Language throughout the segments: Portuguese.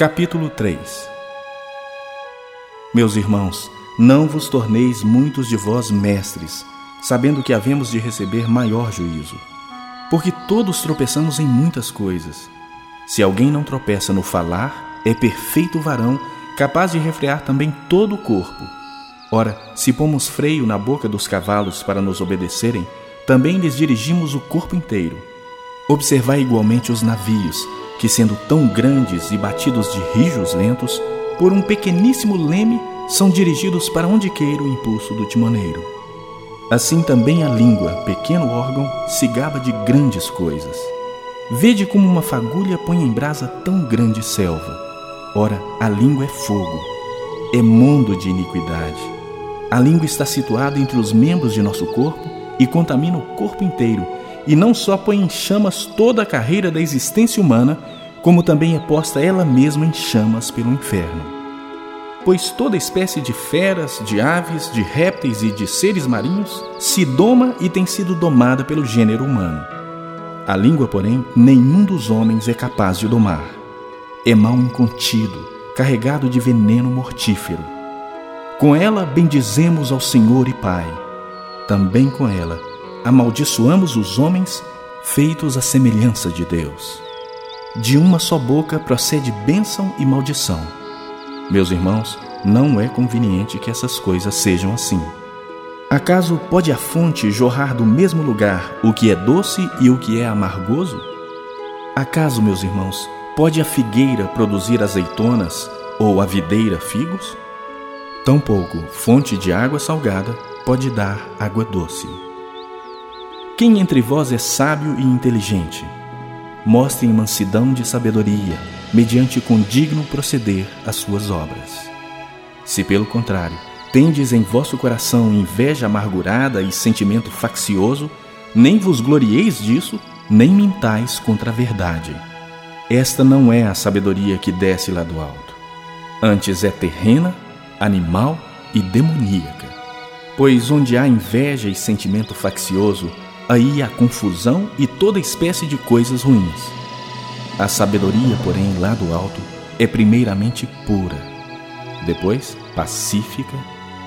Capítulo 3 Meus irmãos, não vos torneis muitos de vós mestres, sabendo que havemos de receber maior juízo. Porque todos tropeçamos em muitas coisas. Se alguém não tropeça no falar, é perfeito varão, capaz de refrear também todo o corpo. Ora, se pomos freio na boca dos cavalos para nos obedecerem, também lhes dirigimos o corpo inteiro. Observai igualmente os navios, que, sendo tão grandes e batidos de rijos ventos, por um pequeníssimo leme são dirigidos para onde queira o impulso do timoneiro. Assim também a língua, pequeno órgão, se gaba de grandes coisas. Vede como uma fagulha põe em brasa tão grande selva. Ora, a língua é fogo, é mundo de iniquidade. A língua está situada entre os membros de nosso corpo e contamina o corpo inteiro e não só põe em chamas toda a carreira da existência humana, como também é posta ela mesma em chamas pelo inferno. Pois toda espécie de feras, de aves, de répteis e de seres marinhos se doma e tem sido domada pelo gênero humano. A língua, porém, nenhum dos homens é capaz de domar. É mal incontido, carregado de veneno mortífero. Com ela bendizemos ao Senhor e Pai. Também com ela amaldiçoamos os homens feitos à semelhança de Deus. De uma só boca procede bênção e maldição. Meus irmãos, não é conveniente que essas coisas sejam assim. Acaso pode a fonte jorrar do mesmo lugar o que é doce e o que é amargoso? Acaso, meus irmãos, pode a figueira produzir azeitonas ou a videira figos? Tampouco fonte de água salgada pode dar água doce. Quem entre vós é sábio e inteligente? Mostrem mansidão de sabedoria, mediante condigno proceder as suas obras. Se, pelo contrário, tendes em vosso coração inveja amargurada e sentimento faccioso, nem vos glorieis disso, nem mintais contra a verdade. Esta não é a sabedoria que desce lá do alto. Antes é terrena, animal e demoníaca. Pois onde há inveja e sentimento faccioso, aí há confusão e toda espécie de coisas ruins. A sabedoria, porém, lá do alto, é primeiramente pura, depois pacífica,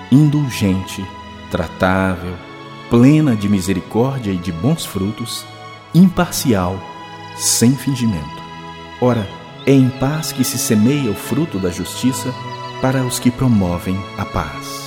indulgente, tratável, plena de misericórdia e de bons frutos, imparcial, sem fingimento. Ora, é em paz que se semeia o fruto da justiça para os que promovem a paz.